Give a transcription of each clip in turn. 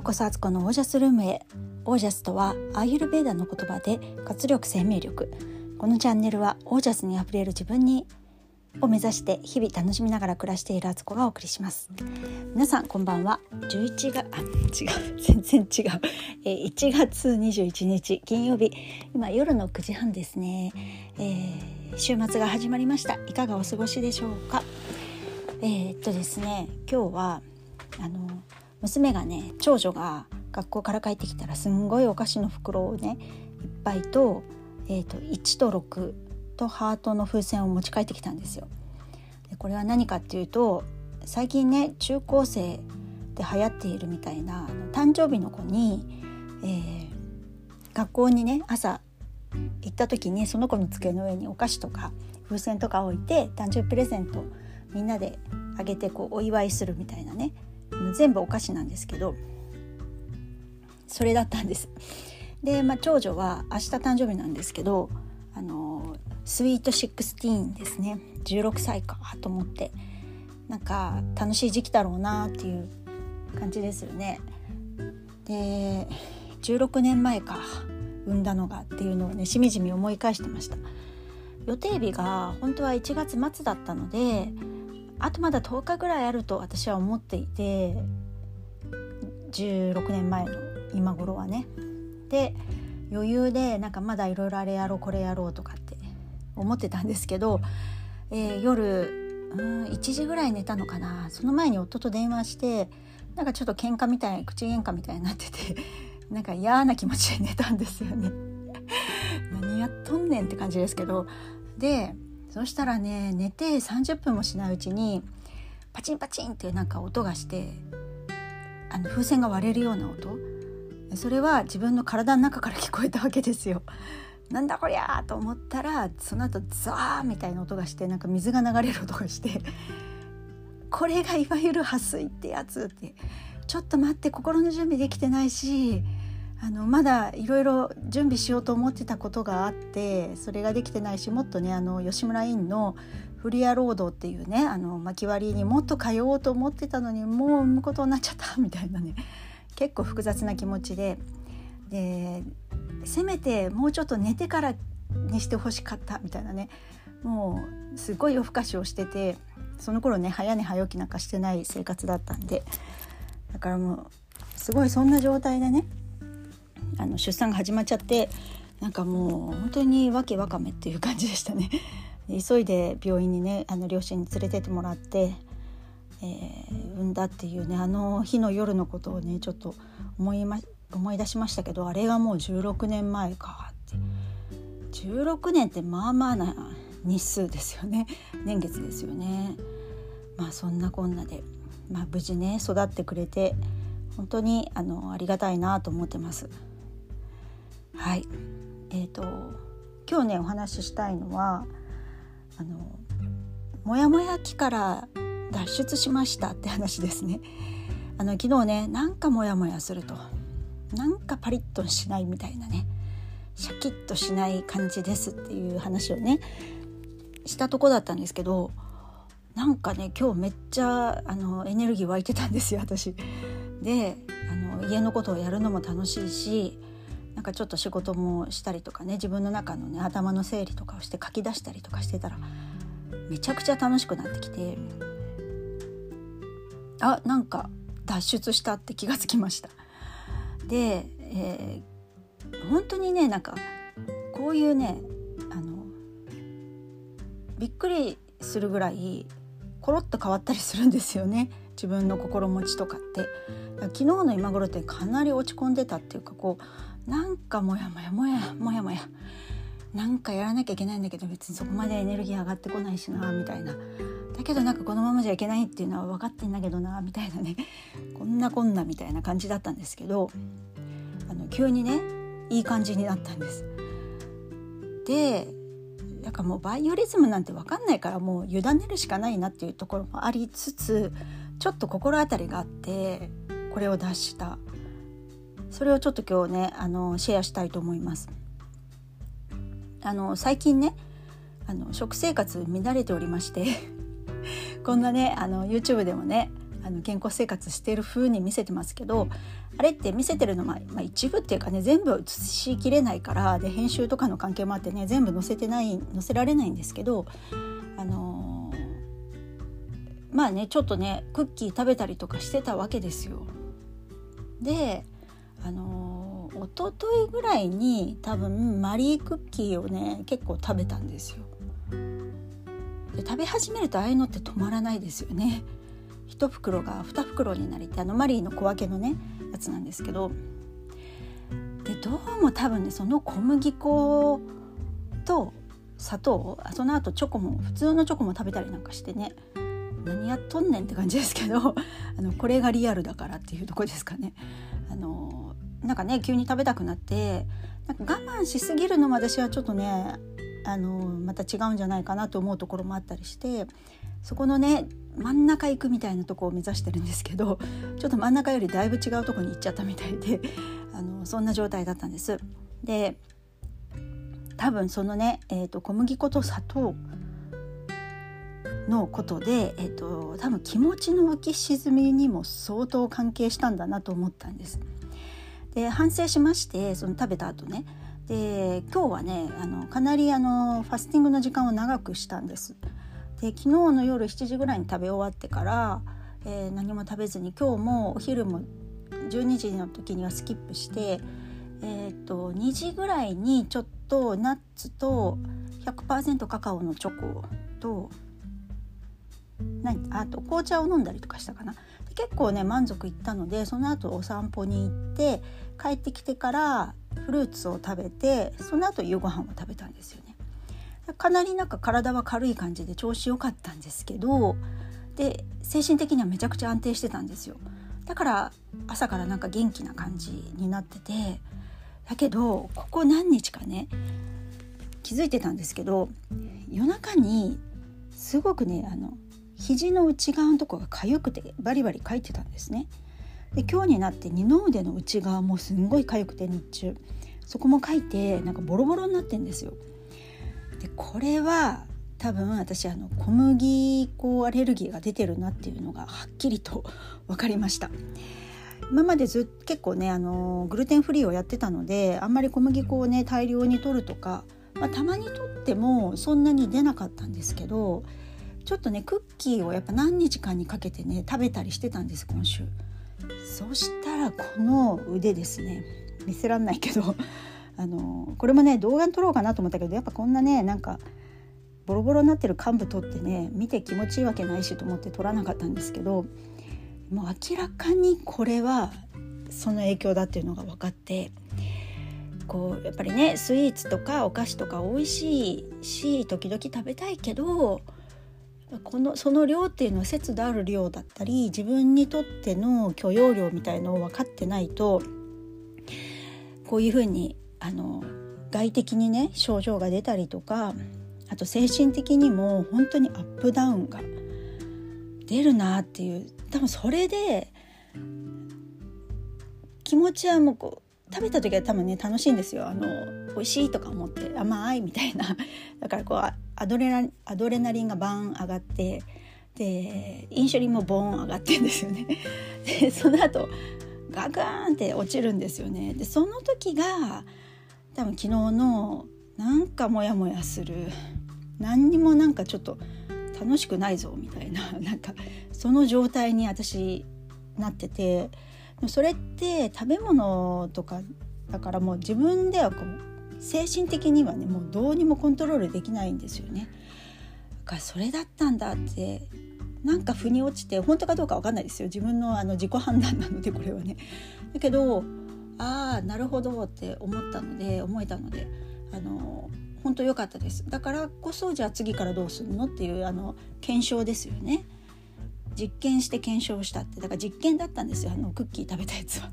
うこそアツコのオージャスルームへ。オージャスとはアーユルベーダの言葉で活力生命力。このチャンネルはオージャスにあふれる自分にを目指して日々楽しみながら暮らしているアツコがお送りします。皆さんこんばんは。11月あ違う。全然違う、えー、1月21日金曜日。今夜の9時半ですね、えー、週末が始まりました。いかがお過ごしでしょうか？えー、っとですね今日はあの娘がね長女が学校から帰ってきたらすんごいお菓子の袋をねいっぱいと,、えーと、1と6とハートの風船を持ち帰ってきたんですよ。でこれは何かっていうと最近ね中高生で流行っているみたいな誕生日の子に、えー、学校にね朝行った時にその子の机の上にお菓子とか風船とか置いて誕生日プレゼントみんなであげてこうお祝いするみたいなね全部お菓子なんですけどそれだったんです。で、まあ、長女は明日誕生日なんですけどあのスイート16ですね16歳かと思ってなんか楽しい時期だろうなっていう感じですよね。で16年前か産んだのがっていうのをねしみじみ思い返してました。予定日が本当は1月末だったのであとまだ10日ぐらいあると私は思っていて16年前の今頃はね。で余裕でなんかまだいろいろあれやろうこれやろうとかって思ってたんですけど、えー、夜うん1時ぐらい寝たのかなその前に夫と電話してなんかちょっと喧嘩みたい口喧嘩みたいになってて なんか嫌な気持ちで寝たんですよね。何やっとんねんって感じですけどでそしたらね寝て30分もしないうちにパチンパチンってなんか音がしてあの風船が割れるような音それは自分の体の中から聞こえたわけですよ。なんだこりゃと思ったらその後ザーみたいな音がしてなんか水が流れる音がして これがいわゆる破水ってやつってちょっと待って心の準備できてないしあのまだいろいろ準備しようと思ってたことがあってそれができてないしもっとねあの吉村院のフリアロードっていうねあの巻き割りにもっと通おうと思ってたのにもう産むことになっちゃったみたいなね結構複雑な気持ちで。でせめてもうちょっと寝てからにしてほしかったみたいなねもうすごい夜更かしをしててその頃ね早寝早起きなんかしてない生活だったんでだからもうすごいそんな状態でねあの出産が始まっちゃってなんかもう本当にわけわかめっていう感じでしたね。急いで病院にねあの両親に連れてってもらって、えー、産んだっていうねあの日の夜のことをねちょっと思い,、ま、思い出しましたけどあれがもう16年前かって16年ってまあまあな日数ですよね 年月ですよね。まあそんなこんなで、まあ、無事ね育ってくれて本当にあのありがたいなと思ってます。はいえーと、今日ねお話ししたいのはあのモヤモヤ期から脱出しましたって話ですね。あの昨日ねなんかモヤモヤするとなんかパリッとしないみたいなねシャキッとしない感じですっていう話をねしたとこだったんですけどなんかね今日めっちゃあのエネルギー湧いてたんですよ私。であの家のことをやるのも楽しいしなんかちょっと仕事もしたりとかね自分の中のね頭の整理とかをして書き出したりとかしてたらめちゃくちゃ楽しくなってきてあなんか脱出したって気がつきました。で、えー、本当にねなんかこういうねあのびっくりするぐらいコロッと変わったりするんですよね自分の心持ちとかって。昨日の今頃ってかなり落ち込んでたっていうかこうなんかモヤモヤモヤモヤモヤなんかやらなきゃいけないんだけど別にそこまでエネルギー上がってこないしなみたいな。だけどなんかこのままじゃいけないっていうのは分かってんだけどなみたいなね。こんなこんなみたいな感じだったんですけどあの急にねいい感じになったんです。でだかもうバイオリズムなんて分かんないからもう委ねるしかないなっていうところもありつつちょっと心当たりがあってこれを出した。それをちょっと今日ねあのシェアしたいと思います。あの最近ねあの食生活乱れておりまして こんなねあの YouTube でもねあの健康生活してる風に見せてますけどあれって見せてるのまあ、一部っていうかね全部映しきれないからで編集とかの関係もあってね全部載せてない載せられないんですけどあのー、まあねちょっとねクッキー食べたりとかしてたわけですよ。であのー、一昨日ぐらいに多分マリークッキーをね結構食べたんですよ。で食べ始めるとああいうのって止まらないですよね。1袋が2袋になりてあのマリーの小分けのねやつなんですけどでどうも多分ねその小麦粉と砂糖その後チョコも普通のチョコも食べたりなんかしてね何やっとんねんって感じですけど あのこれがリアルだからっていうとこですかね。あのなんかね急に食べたくなってなんか我慢しすぎるのも私はちょっとねあのまた違うんじゃないかなと思うところもあったりしてそこのね真ん中行くみたいなとこを目指してるんですけどちょっと真ん中よりだいぶ違うとこに行っちゃったみたいで あのそんな状態だったんです。で多分そのね、えーと、小麦粉と砂糖のことで、えーと、多分気持ちの浮き沈みにも相当関係したんだなと思ったんです。で反省しましてその食べた後ねで今日はねあのかなりあのファスティングの時間を長くしたんです。で昨日の夜7時ぐらいに食べ終わってから、えー、何も食べずに今日もお昼も12時の時にはスキップして、えーと、2時ぐらいにちょっとナッツと100%カカオのチョコと何？あと紅茶を飲んだりとかしたかな。結構ね満足いったのでその後お散歩に行って帰ってきてからフルーツを食べてその後夕ご飯を食べたんですよね。かなりなんか体は軽い感じで調子良かったんですけどで精神的にはめちゃくちゃ安定してたんですよ。だから朝からなんか元気な感じになっててだけどここ何日かね気づいてたんですけど夜中にすごくねあの肘の内側のとこが痒くてバリバリかいてたんですね。で今日になって二の腕の内側もすんごい痒くて日中。そこもかいてなんかボロボロになってんですよ。でこれは多分私あの小麦粉アレルギーが出てるなっていうのがはっきりと 分かりました。今までずっと結構ねあのグルテンフリーをやってたのであんまり小麦粉をね大量に取るとか、まあ、たまに取ってもそんなに出なかったんですけどちょっとねクッキーをやっぱ何日間にかけてね食べたりしてたんです今週。そしたらこの腕ですね。見せらんないけど あのこれもね動画に撮ろうかなと思ったけどやっぱこんなねなんかボロボロになってる幹部取ってね見て気持ちいいわけないしと思って撮らなかったんですけどもう明らかにこれはその影響だっていうのが分かってこうやっぱりねスイーツとかお菓子とか美味しいし時々食べたいけどこのその量っていうのは節度ある量だったり自分にとっての許容量みたいのを分かってないとこういうふうにあの外的にね症状が出たりとかあと精神的にも本当にアップダウンが出るなっていう多分それで気持ちはもうこう食べた時は多分ね楽しいんですよ。あの美味しいとか思って甘いみたいな。だからこうアドレナアドレナリンがバン上がってでインシュリンもボーン上がってんですよね。でその後ガガーンって落ちるんですよね。でその時が多分昨日のなんかモヤモヤする何にもなんかちょっと楽しくないぞみたいな。なんかその状態に私なっててそれって食べ物とかだからもう自分ではこう精神的にはねもうどうにもコントロールできないんですよね。だからそれだったんだってなんか腑に落ちて本当かどうか分かんないですよ自分のあの自己判断なのでこれはね。だけどああなるほどって思ったので思えたのであの本当良かったですだからこそじゃあ次からどうするのっていうあの検証ですよね実験して検証したって。だから実験だったんですよ。あのクッキー食べたやつは。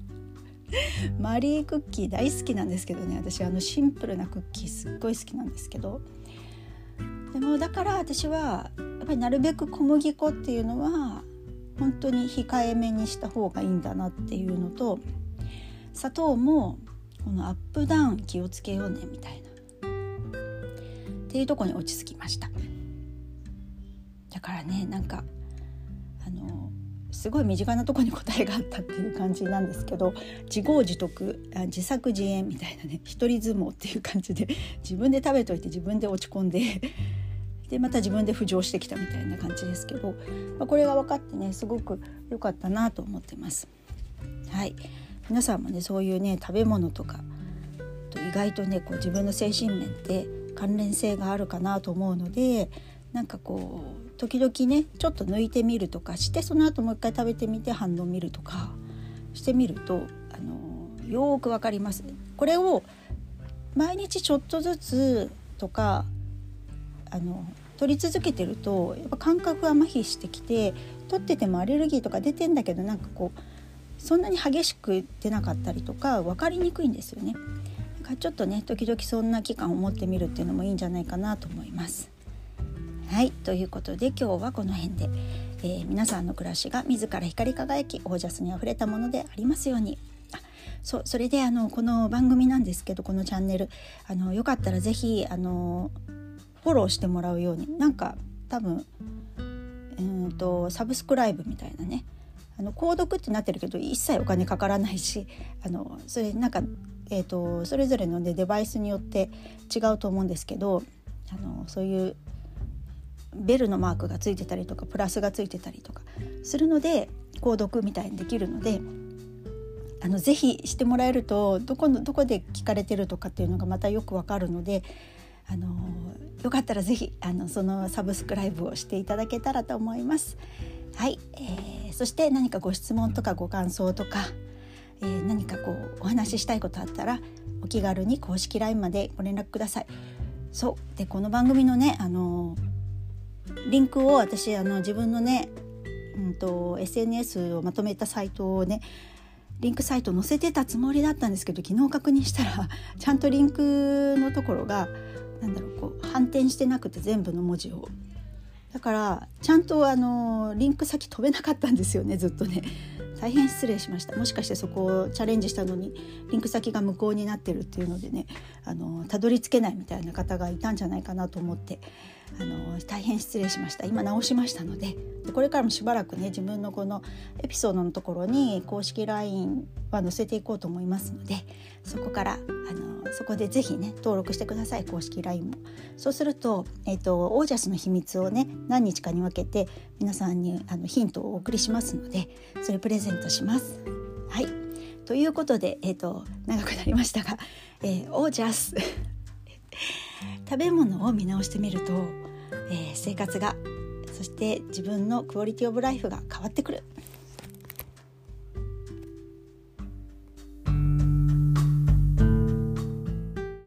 マリークッキー大好きなんですけどね。私あのシンプルなクッキーすっごい好きなんですけど。でもだから私はやっぱりなるべく小麦粉っていうのは本当に控えめにした方がいいんだなっていうのと砂糖もこのアップダウン気をつけようねみたいな。っていうとこに落ち着きました。だからねなんかすごい身近なとこに答えがあったっていう感じなんですけど自業自得あ自作自演みたいなね一人相撲っていう感じで自分で食べといて自分で落ち込んででまた自分で浮上してきたみたいな感じですけど、まあ、これが分かってねすごく良かったなと思ってます。はい皆さんもねそういうね食べ物とかと意外とねこう自分の精神面って関連性があるかなと思うのでなんかこう時々ねちょっと抜いてみるとかしてその後もう一回食べてみて反応見るとかしてみるとあのよくわかります。これを毎日ちょっとずつとかあの取り続けてるとやっぱ感覚が麻痺してきて取っててもアレルギーとか出てんだけどなんかこうそんなに激しく出なかったりとか分かりにくいんですよね。だからちょっとね時々そんな期間を持ってみるっていうのもいいんじゃないかなと思います。はいということで今日はこの辺で、えー、皆さんの暮らしが自ら光り輝きオージャスにあふれたものでありますように。そうそれであのこの番組なんですけどこのチャンネルあのよかったら是非あのフォローしてもらうようになんか多分うんとサブスクライブみたいなねあの購読ってなってるけど一切お金かからないしあのそれなんか、えーと、それぞれの、ね、デバイスによって違うと思うんですけどあのそういうベルのマークがついてたりとかプラスがついてたりとかするので購読みたいにできるのであのぜひしてもらえるとどこのどこで聞かれてるとかっていうのがまたよくわかるのであのよかったらぜひあのそのサブスクライブをしていただけたらと思います。はい、えー、そして何かご質問とかご感想とか、えー、何かこうお話ししたいことあったらお気軽に公式 LINE までご連絡ください。そうでこの番組のねあのリンクを私あの自分のね、うんと、SNS をまとめたサイトをねリンクサイト載せてたつもりだったんですけど昨日確認したら ちゃんとリンクのところがなんだろうこう反転してなくて全部の文字を。だからちゃんとあのリンク先飛べなかったんですよねずっとね。大変失礼しました。もしかしてそこをチャレンジしたのにリンク先が無効になってるっていうのでねあのたどり着けないみたいな方がいたんじゃないかなと思って。あの大変失礼しました。今直しましたのでこれからもしばらくね自分のこのエピソードのところに公式 LINE は載せていこうと思いますのでそこからあのそこで是非ね登録してください公式 LINE も。そうすると,、えーと、オージャスの秘密をね何日かに分けて皆さんにあのヒントをお送りしますのでそれプレゼントします。はい。ということで、えーと、長くなりましたが、えー、オージャス。食べ物を見直してみると、えー、生活がそして自分のクオリティオブライフが変わってくる。